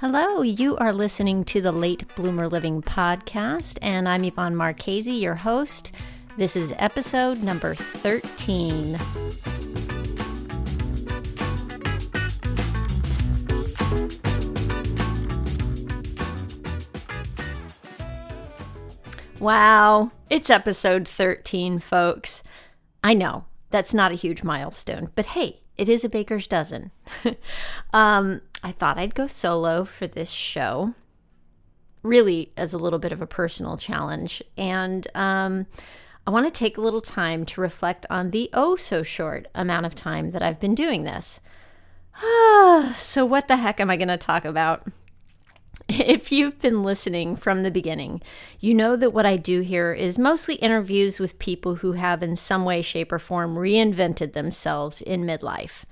Hello, you are listening to the Late Bloomer Living podcast, and I'm Yvonne Marchese, your host. This is episode number 13. Wow, it's episode 13, folks. I know that's not a huge milestone, but hey, it is a baker's dozen. um, I thought I'd go solo for this show, really as a little bit of a personal challenge. And um, I want to take a little time to reflect on the oh so short amount of time that I've been doing this. so, what the heck am I going to talk about? If you've been listening from the beginning, you know that what I do here is mostly interviews with people who have, in some way, shape, or form, reinvented themselves in midlife.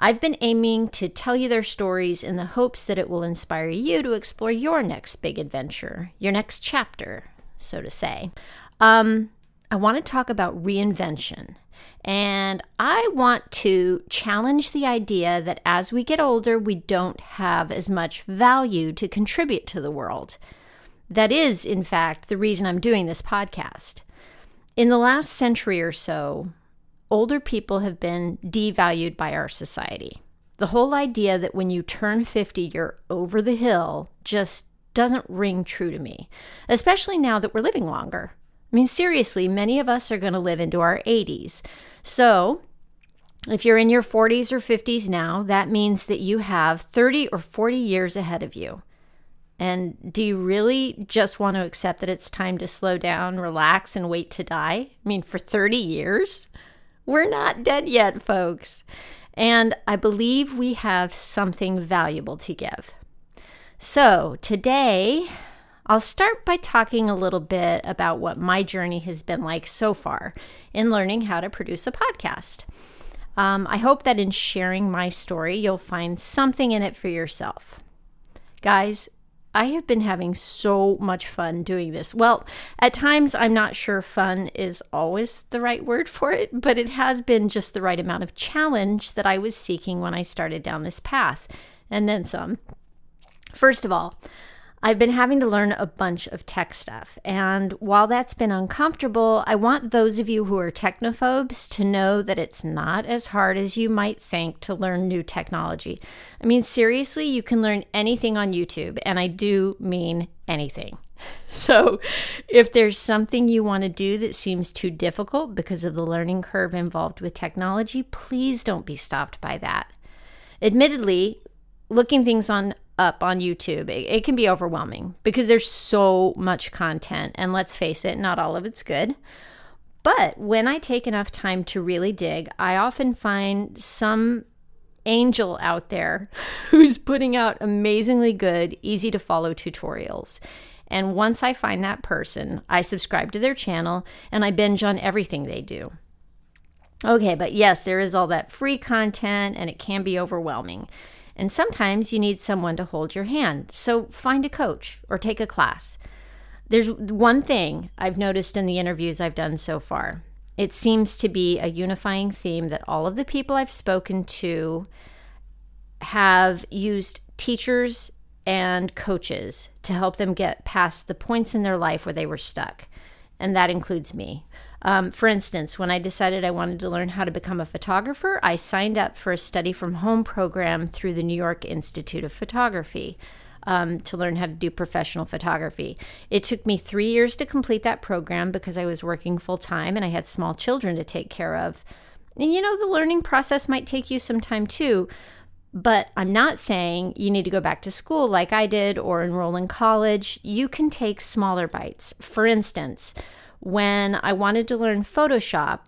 I've been aiming to tell you their stories in the hopes that it will inspire you to explore your next big adventure, your next chapter, so to say. Um, I want to talk about reinvention. And I want to challenge the idea that as we get older, we don't have as much value to contribute to the world. That is, in fact, the reason I'm doing this podcast. In the last century or so, older people have been devalued by our society. The whole idea that when you turn 50, you're over the hill just doesn't ring true to me, especially now that we're living longer. I mean, seriously, many of us are going to live into our 80s. So, if you're in your 40s or 50s now, that means that you have 30 or 40 years ahead of you. And do you really just want to accept that it's time to slow down, relax, and wait to die? I mean, for 30 years? We're not dead yet, folks. And I believe we have something valuable to give. So today, I'll start by talking a little bit about what my journey has been like so far in learning how to produce a podcast. Um, I hope that in sharing my story, you'll find something in it for yourself. Guys, I have been having so much fun doing this. Well, at times I'm not sure fun is always the right word for it, but it has been just the right amount of challenge that I was seeking when I started down this path, and then some. First of all, I've been having to learn a bunch of tech stuff. And while that's been uncomfortable, I want those of you who are technophobes to know that it's not as hard as you might think to learn new technology. I mean, seriously, you can learn anything on YouTube, and I do mean anything. So, if there's something you want to do that seems too difficult because of the learning curve involved with technology, please don't be stopped by that. Admittedly, looking things on up on YouTube, it, it, can be overwhelming because there's so much content. And let's face it, not all of it's good. But when I take enough time to really dig, I often find some angel out there who's putting out amazingly good, easy to follow tutorials. And once I find that person, I subscribe to their channel and I binge on everything they do. Okay, but yes, there is all that free content and it can be overwhelming. And sometimes you need someone to hold your hand. So find a coach or take a class. There's one thing I've noticed in the interviews I've done so far. It seems to be a unifying theme that all of the people I've spoken to have used teachers and coaches to help them get past the points in their life where they were stuck. And that includes me. Um, for instance, when I decided I wanted to learn how to become a photographer, I signed up for a study from home program through the New York Institute of Photography. Um, to learn how to do professional photography. It took me three years to complete that program because I was working full time and I had small children to take care of. And you know, the learning process might take you some time too. But I'm not saying you need to go back to school like I did or enroll in college. You can take smaller bites. For instance, when I wanted to learn Photoshop,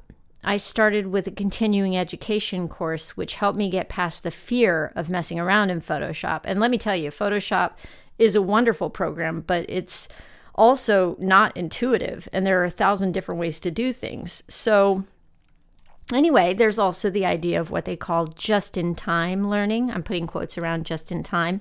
I started with a continuing education course, which helped me get past the fear of messing around in Photoshop. And let me tell you, Photoshop is a wonderful program, but it's also not intuitive, and there are a thousand different ways to do things. So, anyway, there's also the idea of what they call just in time learning. I'm putting quotes around just in time.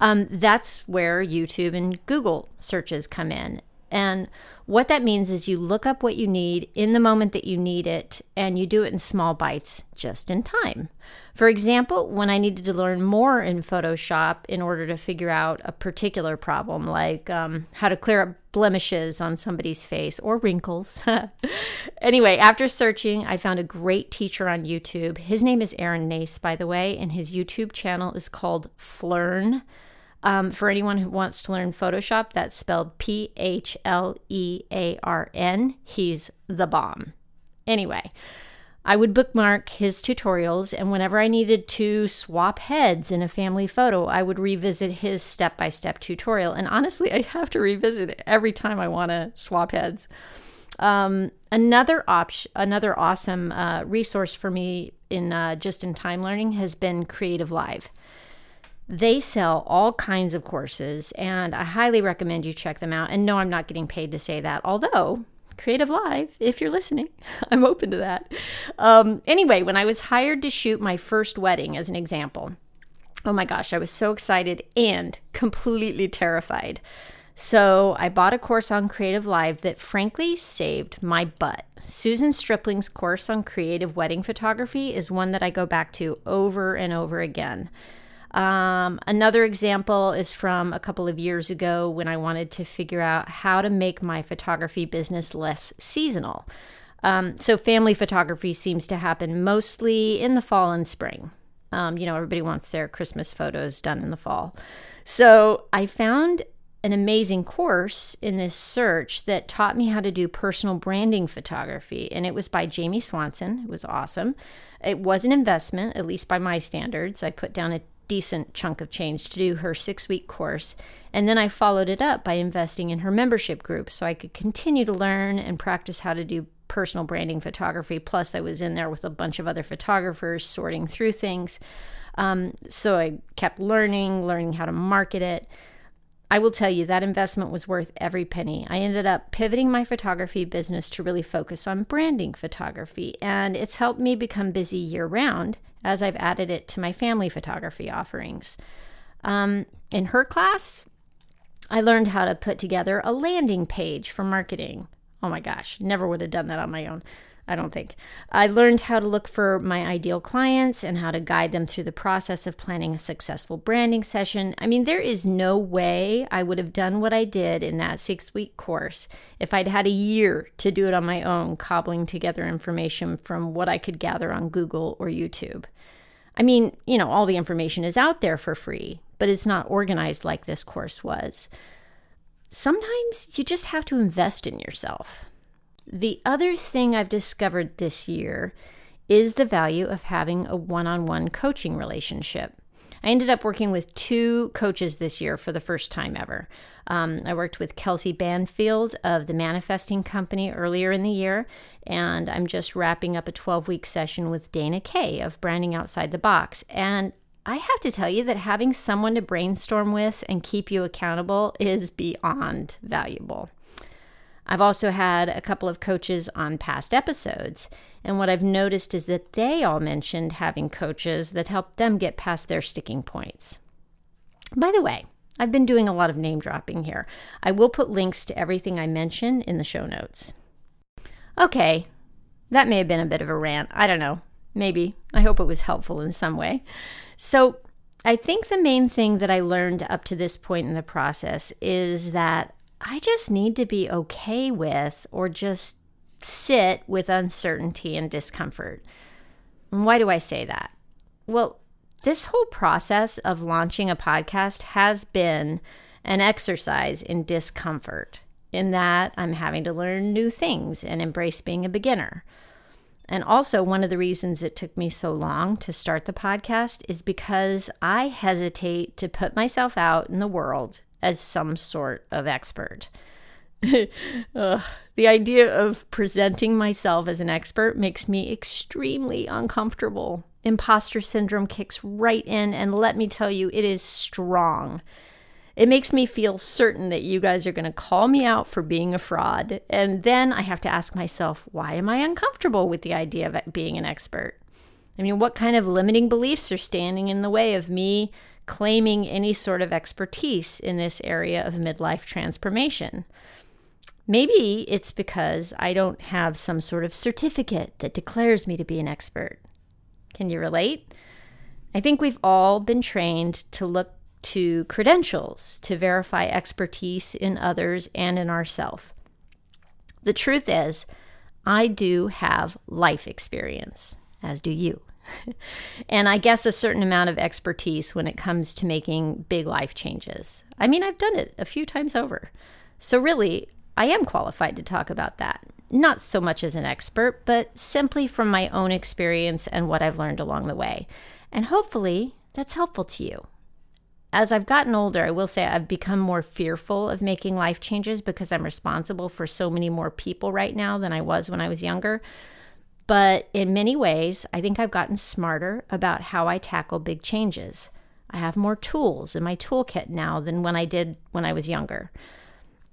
Um, that's where YouTube and Google searches come in. And what that means is you look up what you need in the moment that you need it, and you do it in small bites just in time. For example, when I needed to learn more in Photoshop in order to figure out a particular problem, like um, how to clear up blemishes on somebody's face or wrinkles. anyway, after searching, I found a great teacher on YouTube. His name is Aaron Nace, by the way, and his YouTube channel is called Phlearn. Um, for anyone who wants to learn Photoshop, that's spelled P H L E A R N. He's the bomb. Anyway, I would bookmark his tutorials, and whenever I needed to swap heads in a family photo, I would revisit his step by step tutorial. And honestly, I have to revisit it every time I want to swap heads. Um, another option, another awesome uh, resource for me in uh, just in time learning has been Creative Live. They sell all kinds of courses, and I highly recommend you check them out. And no, I'm not getting paid to say that, although Creative Live, if you're listening, I'm open to that. Um, anyway, when I was hired to shoot my first wedding, as an example, oh my gosh, I was so excited and completely terrified. So I bought a course on Creative Live that frankly saved my butt. Susan Stripling's course on creative wedding photography is one that I go back to over and over again. Um, another example is from a couple of years ago when I wanted to figure out how to make my photography business less seasonal. Um, so, family photography seems to happen mostly in the fall and spring. Um, you know, everybody wants their Christmas photos done in the fall. So, I found an amazing course in this search that taught me how to do personal branding photography. And it was by Jamie Swanson. It was awesome. It was an investment, at least by my standards. I put down a decent chunk of change to do her six week course. And then I followed it up by investing in her membership group so I could continue to learn and practice how to do personal branding photography. Plus, I was in there with a bunch of other photographers sorting through things. Um, so I kept learning, learning how to market it. I will tell you that investment was worth every penny. I ended up pivoting my photography business to really focus on branding photography, and it's helped me become busy year round as I've added it to my family photography offerings. Um, in her class, I learned how to put together a landing page for marketing. Oh my gosh, never would have done that on my own. I don't think. I learned how to look for my ideal clients and how to guide them through the process of planning a successful branding session. I mean, there is no way I would have done what I did in that six week course if I'd had a year to do it on my own, cobbling together information from what I could gather on Google or YouTube. I mean, you know, all the information is out there for free, but it's not organized like this course was. Sometimes you just have to invest in yourself. The other thing I've discovered this year is the value of having a one on one coaching relationship. I ended up working with two coaches this year for the first time ever. Um, I worked with Kelsey Banfield of the Manifesting Company earlier in the year, and I'm just wrapping up a 12 week session with Dana Kay of Branding Outside the Box. And I have to tell you that having someone to brainstorm with and keep you accountable is beyond valuable. I've also had a couple of coaches on past episodes, and what I've noticed is that they all mentioned having coaches that helped them get past their sticking points. By the way, I've been doing a lot of name dropping here. I will put links to everything I mention in the show notes. Okay, that may have been a bit of a rant. I don't know. Maybe. I hope it was helpful in some way. So, I think the main thing that I learned up to this point in the process is that I just need to be okay with or just sit with uncertainty and discomfort. Why do I say that? Well, this whole process of launching a podcast has been an exercise in discomfort, in that I'm having to learn new things and embrace being a beginner. And also, one of the reasons it took me so long to start the podcast is because I hesitate to put myself out in the world as some sort of expert. Ugh, the idea of presenting myself as an expert makes me extremely uncomfortable. Imposter syndrome kicks right in, and let me tell you, it is strong. It makes me feel certain that you guys are going to call me out for being a fraud. And then I have to ask myself, why am I uncomfortable with the idea of being an expert? I mean, what kind of limiting beliefs are standing in the way of me claiming any sort of expertise in this area of midlife transformation. Maybe it's because I don't have some sort of certificate that declares me to be an expert. Can you relate? I think we've all been trained to look to credentials to verify expertise in others and in ourselves. The truth is, I do have life experience, as do you. And I guess a certain amount of expertise when it comes to making big life changes. I mean, I've done it a few times over. So, really, I am qualified to talk about that. Not so much as an expert, but simply from my own experience and what I've learned along the way. And hopefully, that's helpful to you. As I've gotten older, I will say I've become more fearful of making life changes because I'm responsible for so many more people right now than I was when I was younger. But in many ways, I think I've gotten smarter about how I tackle big changes. I have more tools in my toolkit now than when I did when I was younger.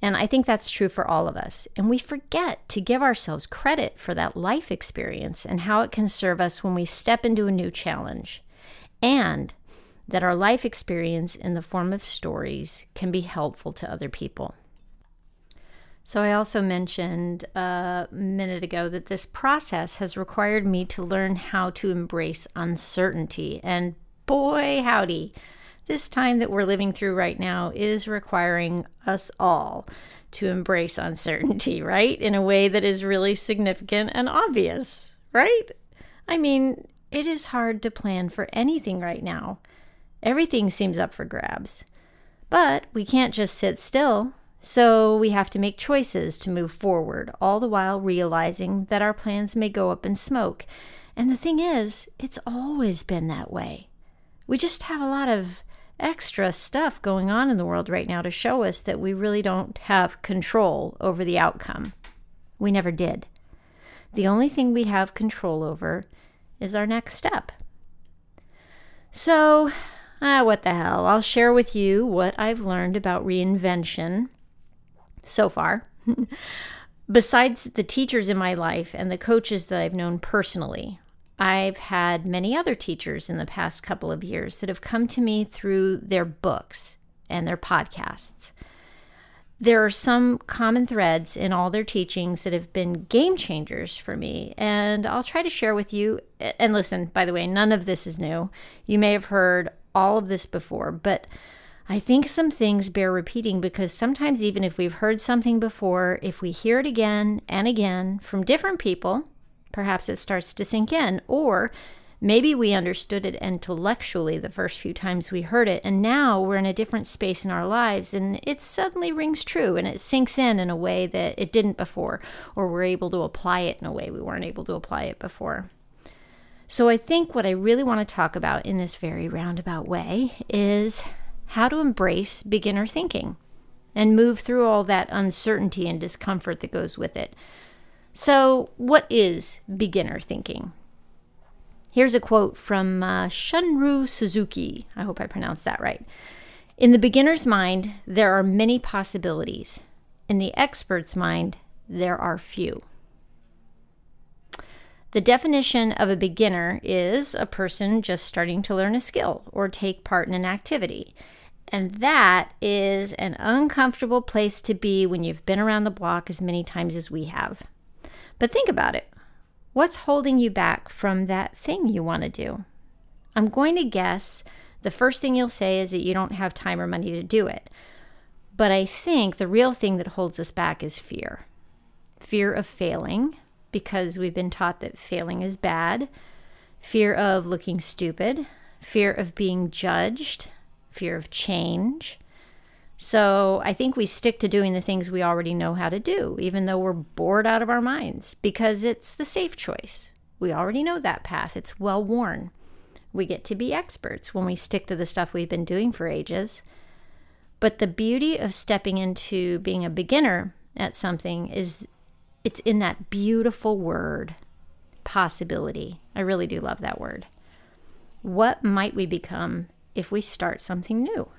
And I think that's true for all of us. And we forget to give ourselves credit for that life experience and how it can serve us when we step into a new challenge. And that our life experience in the form of stories can be helpful to other people. So, I also mentioned a minute ago that this process has required me to learn how to embrace uncertainty. And boy, howdy, this time that we're living through right now is requiring us all to embrace uncertainty, right? In a way that is really significant and obvious, right? I mean, it is hard to plan for anything right now. Everything seems up for grabs. But we can't just sit still, so we have to make choices to move forward, all the while realizing that our plans may go up in smoke. And the thing is, it's always been that way. We just have a lot of extra stuff going on in the world right now to show us that we really don't have control over the outcome. We never did. The only thing we have control over is our next step. So, ah, what the hell? I'll share with you what I've learned about reinvention so far. Besides the teachers in my life and the coaches that I've known personally, I've had many other teachers in the past couple of years that have come to me through their books and their podcasts. There are some common threads in all their teachings that have been game changers for me, and I'll try to share with you. And listen, by the way, none of this is new. You may have heard all of this before, but I think some things bear repeating because sometimes, even if we've heard something before, if we hear it again and again from different people, perhaps it starts to sink in. Or maybe we understood it intellectually the first few times we heard it, and now we're in a different space in our lives, and it suddenly rings true and it sinks in in a way that it didn't before, or we're able to apply it in a way we weren't able to apply it before. So, I think what I really want to talk about in this very roundabout way is how to embrace beginner thinking and move through all that uncertainty and discomfort that goes with it so, what is beginner thinking? Here's a quote from uh, Shunryu Suzuki. I hope I pronounced that right. In the beginner's mind, there are many possibilities. In the expert's mind, there are few. The definition of a beginner is a person just starting to learn a skill or take part in an activity. And that is an uncomfortable place to be when you've been around the block as many times as we have. But think about it. What's holding you back from that thing you want to do? I'm going to guess the first thing you'll say is that you don't have time or money to do it. But I think the real thing that holds us back is fear fear of failing, because we've been taught that failing is bad, fear of looking stupid, fear of being judged, fear of change, so I think we stick to doing the things we already know how to do, even though we're bored out of our minds, because it's the safe choice. We already know that path, it's well worn. We get to be experts when we stick to the stuff we've been doing for ages. But the beauty of stepping into being a beginner at something is it's in that beautiful word, possibility. I really do love that word. What might we become if we start something new?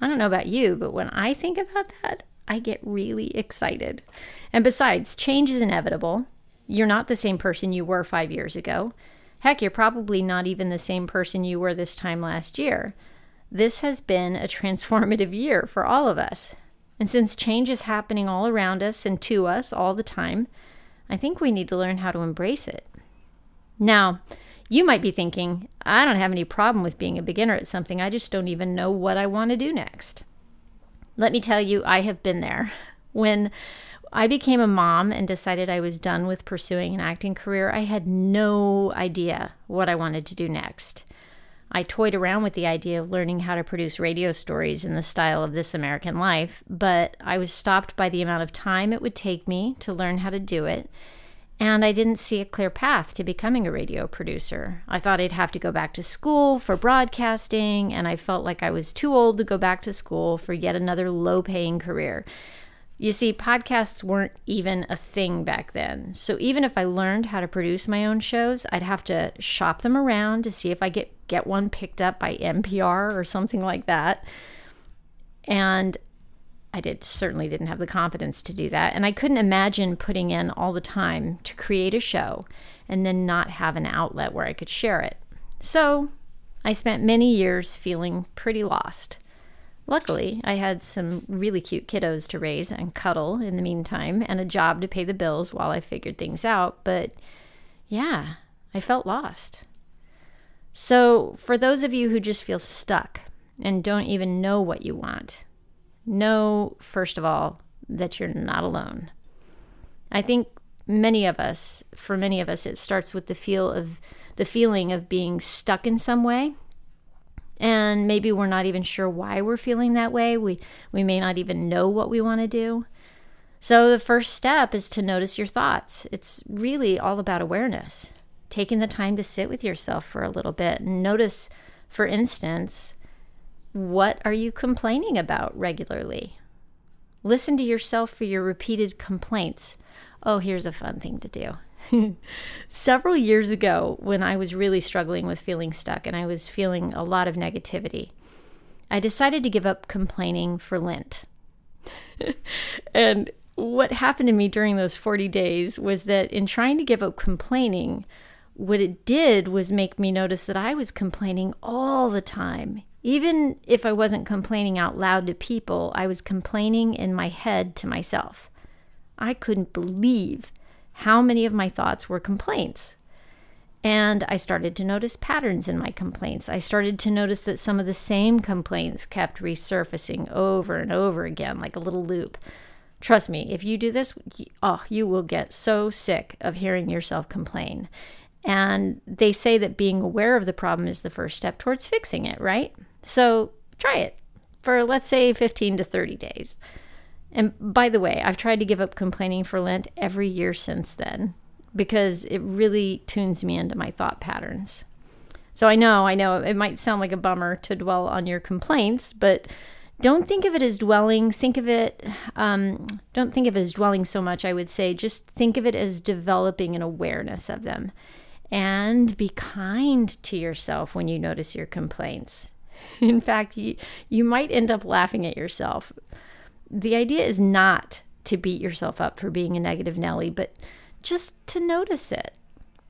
I don't know about you, but when I think about that, I get really excited. And besides, change is inevitable. You're not the same person you were five years ago. Heck, you're probably not even the same person you were this time last year. This has been a transformative year for all of us. And since change is happening all around us and to us all the time, I think we need to learn how to embrace it. Now, you might be thinking, I don't have any problem with being a beginner at something, I just don't even know what I want to do next. Let me tell you, I have been there. When I became a mom and decided I was done with pursuing an acting career, I had no idea what I wanted to do next. I toyed around with the idea of learning how to produce radio stories in the style of This American Life, but I was stopped by the amount of time it would take me to learn how to do it, and I didn't see a clear path to becoming a radio producer. I thought I'd have to go back to school for broadcasting, and I felt like I was too old to go back to school for yet another low paying career. You see, podcasts weren't even a thing back then. So even if I learned how to produce my own shows, I'd have to shop them around to see if I get get one picked up by NPR or something like that. And I did certainly didn't have the confidence to do that, and I couldn't imagine putting in all the time to create a show and then not have an outlet where I could share it. So, I spent many years feeling pretty lost. Luckily, I had some really cute kiddos to raise and cuddle in the meantime, and a job to pay the bills while I figured things out. But yeah, I felt lost. So, for those of you who just feel stuck and don't even know what you want, know, first of all, that you're not alone. I think many of us, for many of us, it starts with the feel of the feeling of being stuck in some way and maybe we're not even sure why we're feeling that way. We we may not even know what we want to do. So the first step is to notice your thoughts. It's really all about awareness. Taking the time to sit with yourself for a little bit and notice for instance, what are you complaining about regularly? Listen to yourself for your repeated complaints. Oh, here's a fun thing to do. Several years ago, when I was really struggling with feeling stuck and I was feeling a lot of negativity, I decided to give up complaining for Lent. and what happened to me during those 40 days was that in trying to give up complaining, what it did was make me notice that I was complaining all the time. Even if I wasn't complaining out loud to people, I was complaining in my head to myself. I couldn't believe how many of my thoughts were complaints. And I started to notice patterns in my complaints. I started to notice that some of the same complaints kept resurfacing over and over again, like a little loop. Trust me, if you do this, oh, you will get so sick of hearing yourself complain. And they say that being aware of the problem is the first step towards fixing it, right? So try it for, let's say, 15 to 30 days. And by the way, I've tried to give up complaining for Lent every year since then because it really tunes me into my thought patterns. So I know, I know it might sound like a bummer to dwell on your complaints, but don't think of it as dwelling. Think of it, um, don't think of it as dwelling so much, I would say. Just think of it as developing an awareness of them. And be kind to yourself when you notice your complaints. In fact, you, you might end up laughing at yourself the idea is not to beat yourself up for being a negative Nelly, but just to notice it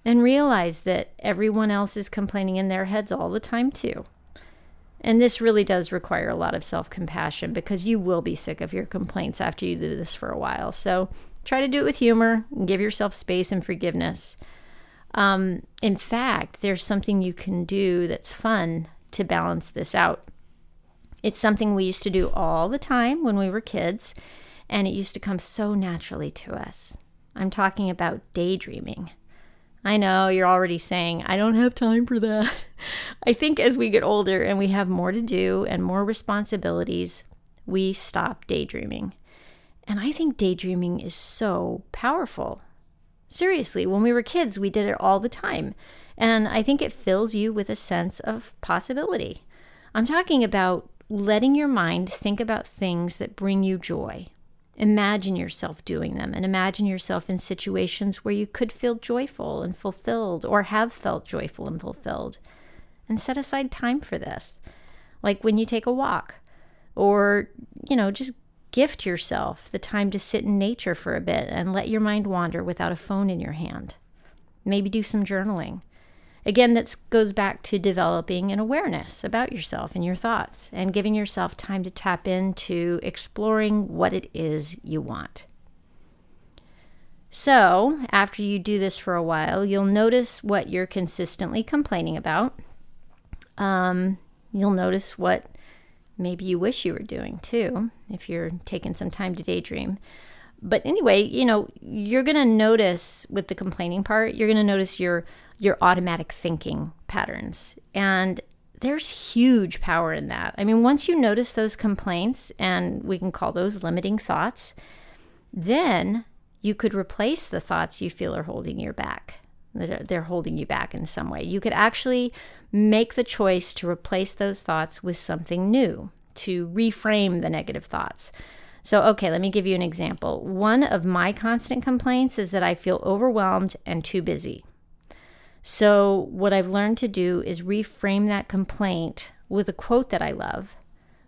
and realize that everyone else is complaining in their heads all the time, too. And this really does require a lot of self compassion because you will be sick of your complaints after you do this for a while. So try to do it with humor and give yourself space and forgiveness. Um, in fact, there's something you can do that's fun to balance this out. It's something we used to do all the time when we were kids, and it used to come so naturally to us. I'm talking about daydreaming. I know you're already saying, I don't have time for that. I think as we get older and we have more to do and more responsibilities, we stop daydreaming. And I think daydreaming is so powerful. Seriously, when we were kids, we did it all the time. And I think it fills you with a sense of possibility. I'm talking about letting your mind think about things that bring you joy. Imagine yourself doing them and imagine yourself in situations where you could feel joyful and fulfilled or have felt joyful and fulfilled. And set aside time for this, like when you take a walk or, you know, just gift yourself the time to sit in nature for a bit and let your mind wander without a phone in your hand. Maybe do some journaling. Again, that goes back to developing an awareness about yourself and your thoughts and giving yourself time to tap into exploring what it is you want. So, after you do this for a while, you'll notice what you're consistently complaining about. Um, you'll notice what maybe you wish you were doing too, if you're taking some time to daydream. But anyway, you know, you're going to notice with the complaining part, you're going to notice your your automatic thinking patterns. And there's huge power in that. I mean, once you notice those complaints, and we can call those limiting thoughts, then you could replace the thoughts you feel are holding you back. They're holding you back in some way. You could actually make the choice to replace those thoughts with something new, to reframe the negative thoughts. So, okay, let me give you an example. One of my constant complaints is that I feel overwhelmed and too busy. So, what I've learned to do is reframe that complaint with a quote that I love,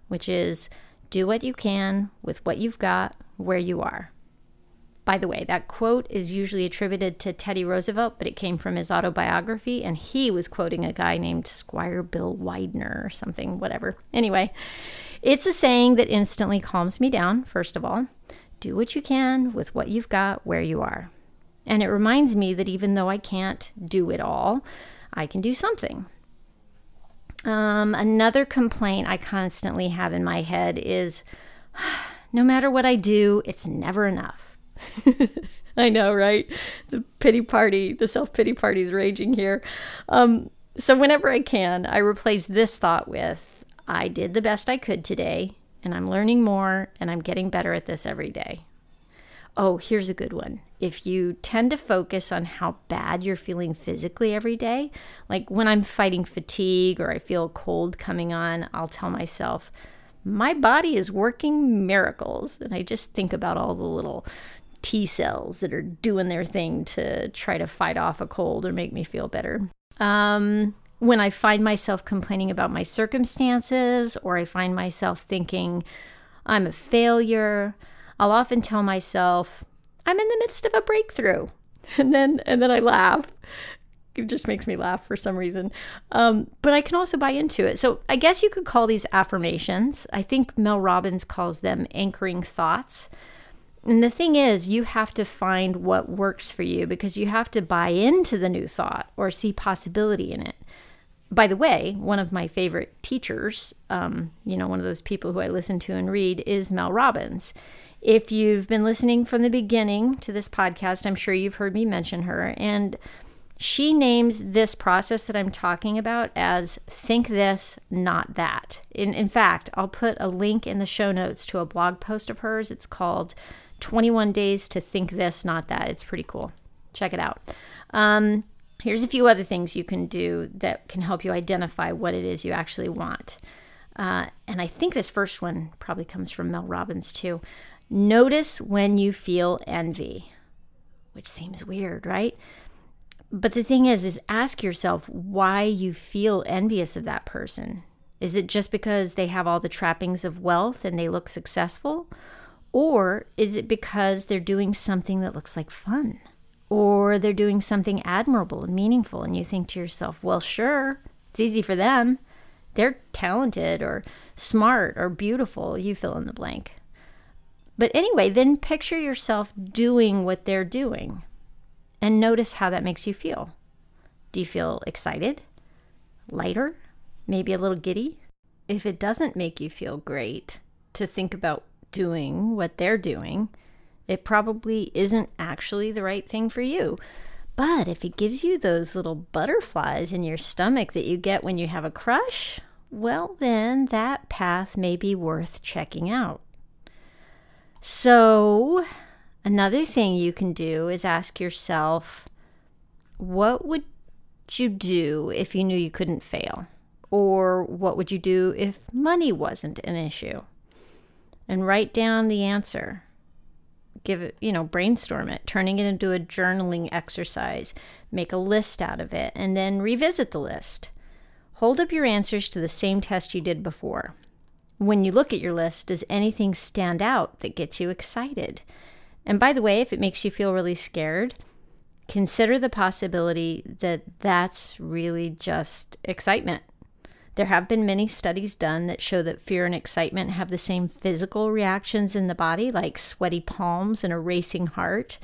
which is do what you can with what you've got where you are. By the way, that quote is usually attributed to Teddy Roosevelt, but it came from his autobiography, and he was quoting a guy named Squire Bill Widener or something, whatever. Anyway, it's a saying that instantly calms me down, first of all. Do what you can with what you've got where you are. And it reminds me that even though I can't do it all, I can do something. Um, another complaint I constantly have in my head is no matter what I do, it's never enough. I know, right? The pity party, the self pity party is raging here. Um, so, whenever I can, I replace this thought with I did the best I could today, and I'm learning more, and I'm getting better at this every day. Oh, here's a good one. If you tend to focus on how bad you're feeling physically every day, like when I'm fighting fatigue or I feel cold coming on, I'll tell myself, my body is working miracles. And I just think about all the little T cells that are doing their thing to try to fight off a cold or make me feel better. Um, when I find myself complaining about my circumstances or I find myself thinking I'm a failure, I'll often tell myself, I'm in the midst of a breakthrough. And then and then I laugh. It just makes me laugh for some reason. Um, but I can also buy into it. So I guess you could call these affirmations. I think Mel Robbins calls them anchoring thoughts. And the thing is, you have to find what works for you because you have to buy into the new thought or see possibility in it. By the way, one of my favorite teachers, um, you know, one of those people who I listen to and read, is Mel Robbins. If you've been listening from the beginning to this podcast, I'm sure you've heard me mention her. And she names this process that I'm talking about as think this, not that. In, in fact, I'll put a link in the show notes to a blog post of hers. It's called 21 Days to Think This, Not That. It's pretty cool. Check it out. Um, here's a few other things you can do that can help you identify what it is you actually want. Uh, and I think this first one probably comes from Mel Robbins too. Notice when you feel envy, which seems weird, right? But the thing is is ask yourself why you feel envious of that person. Is it just because they have all the trappings of wealth and they look successful? Or is it because they're doing something that looks like fun? Or they're doing something admirable and meaningful, and you think to yourself, well, sure, it's easy for them. They're talented or smart or beautiful. You fill in the blank. But anyway, then picture yourself doing what they're doing and notice how that makes you feel. Do you feel excited? Lighter? Maybe a little giddy? If it doesn't make you feel great to think about doing what they're doing, it probably isn't actually the right thing for you. But if it gives you those little butterflies in your stomach that you get when you have a crush, well, then that path may be worth checking out. So, another thing you can do is ask yourself, what would you do if you knew you couldn't fail? Or what would you do if money wasn't an issue? And write down the answer. Give it, you know, brainstorm it, turning it into a journaling exercise. Make a list out of it and then revisit the list. Hold up your answers to the same test you did before. When you look at your list, does anything stand out that gets you excited? And by the way, if it makes you feel really scared, consider the possibility that that's really just excitement. There have been many studies done that show that fear and excitement have the same physical reactions in the body, like sweaty palms and a racing heart,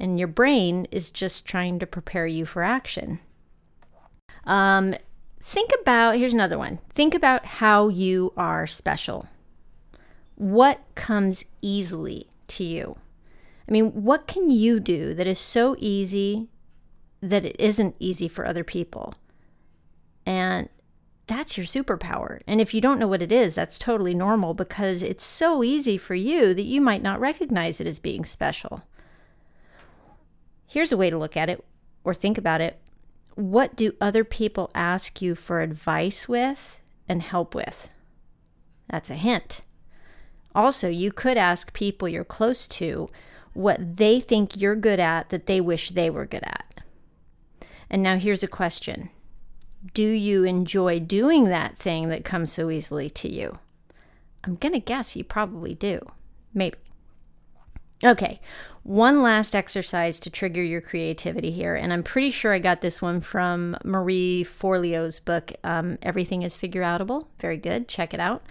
and your brain is just trying to prepare you for action. Um, think about here's another one think about how you are special. What comes easily to you? I mean, what can you do that is so easy that it isn't easy for other people? And that's your superpower. And if you don't know what it is, that's totally normal because it's so easy for you that you might not recognize it as being special. Here's a way to look at it or think about it. What do other people ask you for advice with and help with? That's a hint. Also, you could ask people you're close to what they think you're good at that they wish they were good at. And now here's a question Do you enjoy doing that thing that comes so easily to you? I'm going to guess you probably do. Maybe. Okay, one last exercise to trigger your creativity here. And I'm pretty sure I got this one from Marie Forleo's book, um, Everything is Figure Outable. Very good. Check it out.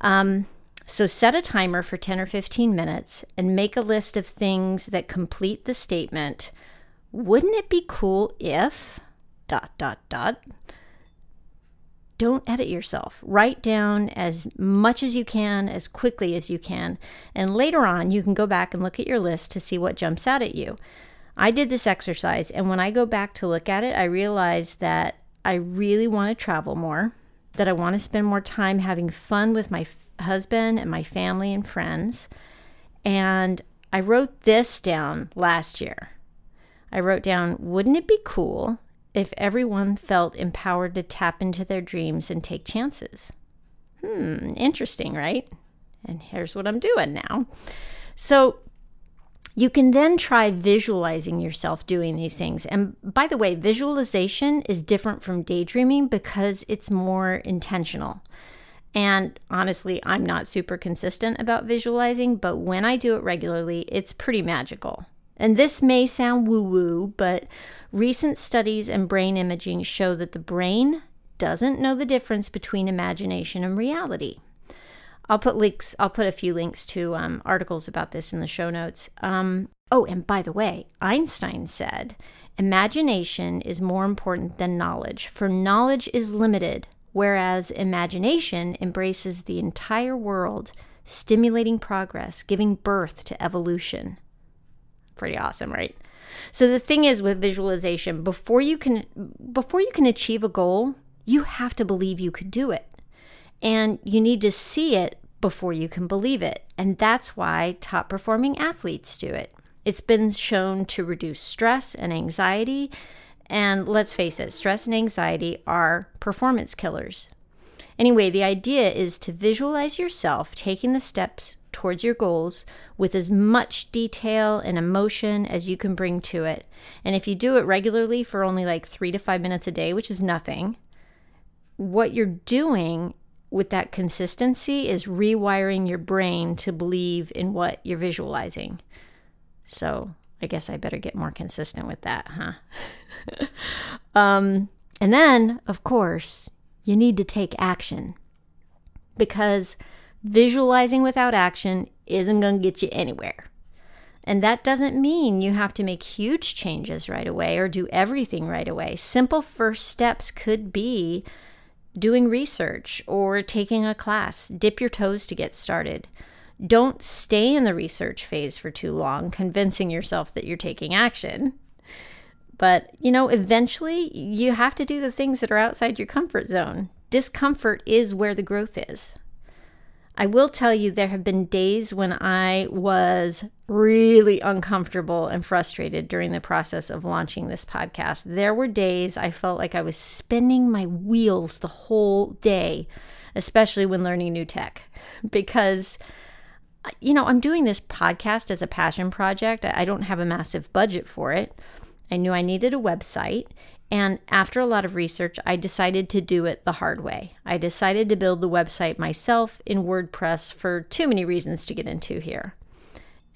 Um, so set a timer for 10 or 15 minutes and make a list of things that complete the statement. Wouldn't it be cool if dot dot dot don't edit yourself. Write down as much as you can, as quickly as you can, and later on you can go back and look at your list to see what jumps out at you. I did this exercise, and when I go back to look at it, I realize that I really want to travel more, that I want to spend more time having fun with my husband and my family and friends. And I wrote this down last year. I wrote down, wouldn't it be cool if everyone felt empowered to tap into their dreams and take chances? Hmm, interesting, right? And here's what I'm doing now. So you can then try visualizing yourself doing these things. And by the way, visualization is different from daydreaming because it's more intentional. And honestly, I'm not super consistent about visualizing, but when I do it regularly, it's pretty magical. And this may sound woo woo, but recent studies and brain imaging show that the brain doesn't know the difference between imagination and reality. I'll put links. I'll put a few links to um, articles about this in the show notes. Um, oh, and by the way, Einstein said, "Imagination is more important than knowledge, for knowledge is limited, whereas imagination embraces the entire world, stimulating progress, giving birth to evolution. Pretty awesome, right? So the thing is with visualization, before you can before you can achieve a goal, you have to believe you could do it. And you need to see it before you can believe it. And that's why top performing athletes do it. It's been shown to reduce stress and anxiety and let's face it, stress and anxiety are performance killers. Anyway, the idea is to visualize yourself taking the steps towards your goals with as much detail and emotion as you can bring to it. And if you do it regularly for only like three to five minutes a day, which is nothing, what you're doing with that consistency is rewiring your brain to believe in what you're visualizing. So I guess I better get more consistent with that, huh? um, and then, of course, you need to take action because visualizing without action isn't going to get you anywhere. And that doesn't mean you have to make huge changes right away or do everything right away. Simple first steps could be doing research or taking a class, dip your toes to get started. Don't stay in the research phase for too long, convincing yourself that you're taking action. But, you know, eventually you have to do the things that are outside your comfort zone. Discomfort is where the growth is. I will tell you, there have been days when I was really uncomfortable and frustrated during the process of launching this podcast. There were days I felt like I was spinning my wheels the whole day, especially when learning new tech, because uh, you know, I'm doing this podcast as a passion project. I don't have a massive budget for it. I knew I needed a website. And after a lot of research, I decided to do it the hard way. I decided to build the website myself in WordPress for too many reasons to get into here.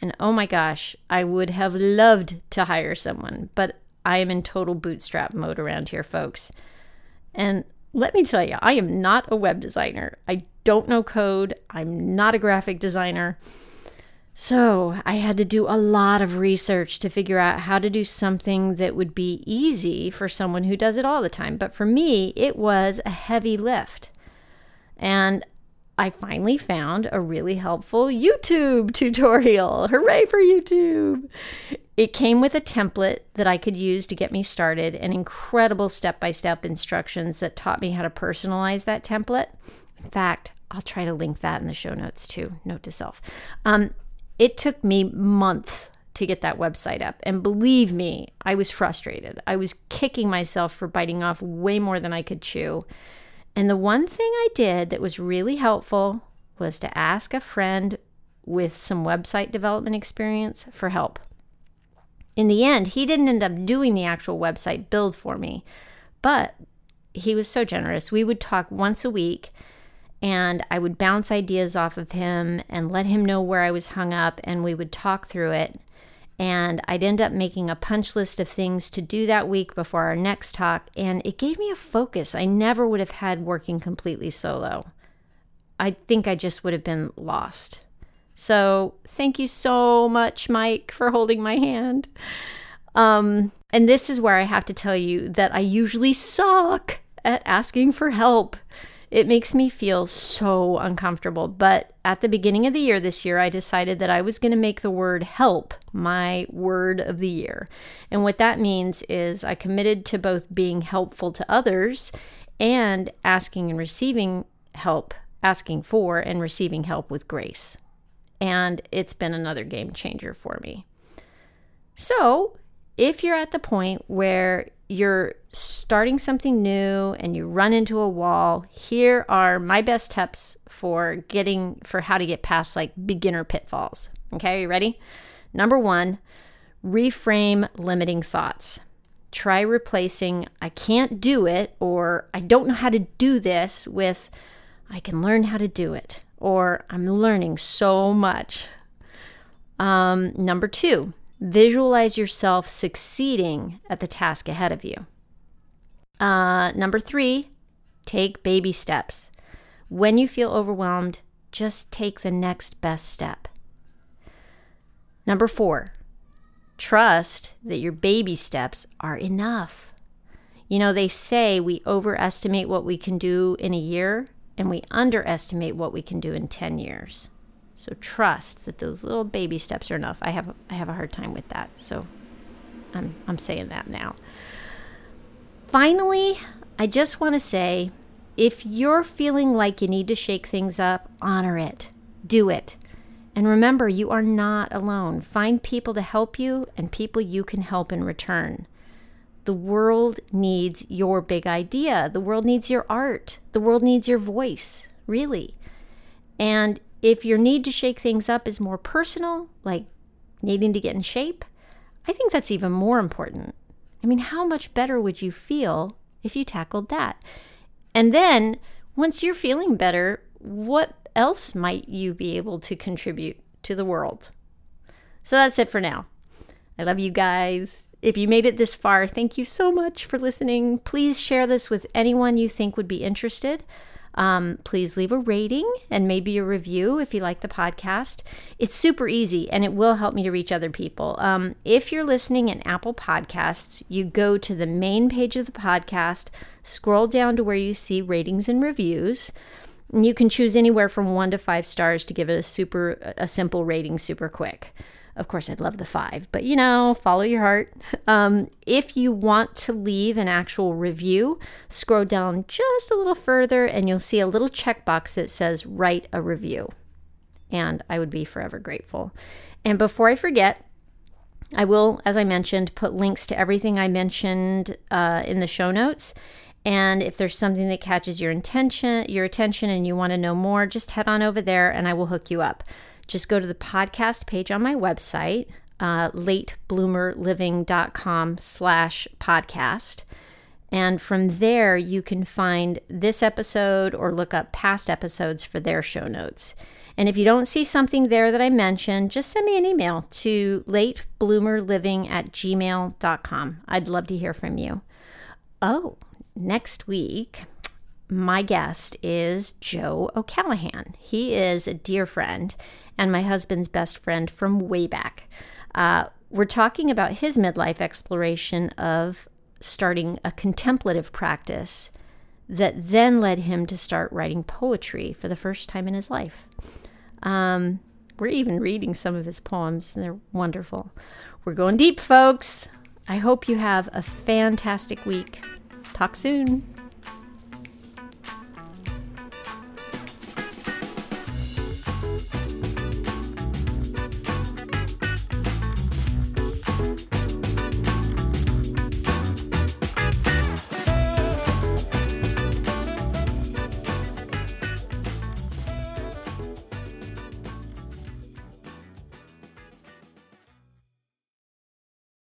And oh my gosh, I would have loved to hire someone, but I am in total bootstrap mode around here, folks. And let me tell you, I am not a web designer. I don't know code. I'm not a graphic designer. So I had to do a lot of research to figure out how to do something that would be easy for someone who does it all the time. But for me, it was a heavy lift. And I finally found a really helpful YouTube tutorial. Hooray for YouTube! It came with a template that I could use to get me started and incredible step by step instructions that taught me how to personalize that template. In fact, I'll try to link that in the show notes too. Note to self. Um, it took me months to get that website up. And believe me, I was frustrated. I was kicking myself for biting off way more than I could chew. And the one thing I did that was really helpful was to ask a friend with some website development experience for help. In the end, he didn't end up doing the actual website build for me, but he was so generous. We would talk once a week and I would bounce ideas off of him and let him know where I was hung up, and we would talk through it. And I'd end up making a punch list of things to do that week before our next talk, and it gave me a focus I never would have had working completely solo. I think I just would have been lost. So, thank you so much, Mike, for holding my hand. Um, and this is where I have to tell you that I usually suck at asking for help. It makes me feel so uncomfortable. But at the beginning of the year this year, I decided that I was going to make the word help my word of the year. And what that means is I committed to both being helpful to others and asking and receiving help, asking for and receiving help with grace. And it's been another game changer for me. So, if you're at the point where you're starting something new and you run into a wall, here are my best tips for getting for how to get past like beginner pitfalls. Okay, are you ready? Number 1, reframe limiting thoughts. Try replacing I can't do it or I don't know how to do this with I can learn how to do it or I'm learning so much. Um, number two, Visualize yourself succeeding at the task ahead of you. Uh, number three, take baby steps. When you feel overwhelmed, just take the next best step. Number four, trust that your baby steps are enough. You know, they say we overestimate what we can do in a year and we underestimate what we can do in 10 years. So trust that those little baby steps are enough. I have I have a hard time with that. So I'm I'm saying that now. Finally, I just want to say if you're feeling like you need to shake things up, honor it. Do it. And remember, you are not alone. Find people to help you and people you can help in return. The world needs your big idea. The world needs your art. The world needs your voice, really. And if your need to shake things up is more personal, like needing to get in shape, I think that's even more important. I mean, how much better would you feel if you tackled that? And then, once you're feeling better, what else might you be able to contribute to the world? So that's it for now. I love you guys. If you made it this far, thank you so much for listening. Please share this with anyone you think would be interested. Um, please leave a rating and maybe a review if you like the podcast. It's super easy and it will help me to reach other people. Um, if you're listening in Apple Podcasts, you go to the main page of the podcast, scroll down to where you see ratings and reviews. And you can choose anywhere from one to five stars to give it a super, a simple rating super quick. Of course, I'd love the five, but you know, follow your heart. Um, if you want to leave an actual review, scroll down just a little further and you'll see a little checkbox that says write a review. And I would be forever grateful. And before I forget, I will, as I mentioned, put links to everything I mentioned uh, in the show notes. And if there's something that catches your intention, your attention, and you want to know more, just head on over there, and I will hook you up just go to the podcast page on my website, uh, latebloomerliving.com slash podcast. And from there, you can find this episode or look up past episodes for their show notes. And if you don't see something there that I mentioned, just send me an email to latebloomerliving at gmail.com. I'd love to hear from you. Oh, next week, my guest is Joe O'Callahan. He is a dear friend and my husband's best friend from way back. Uh, we're talking about his midlife exploration of starting a contemplative practice that then led him to start writing poetry for the first time in his life. Um, we're even reading some of his poems, and they're wonderful. We're going deep, folks. I hope you have a fantastic week. Talk soon.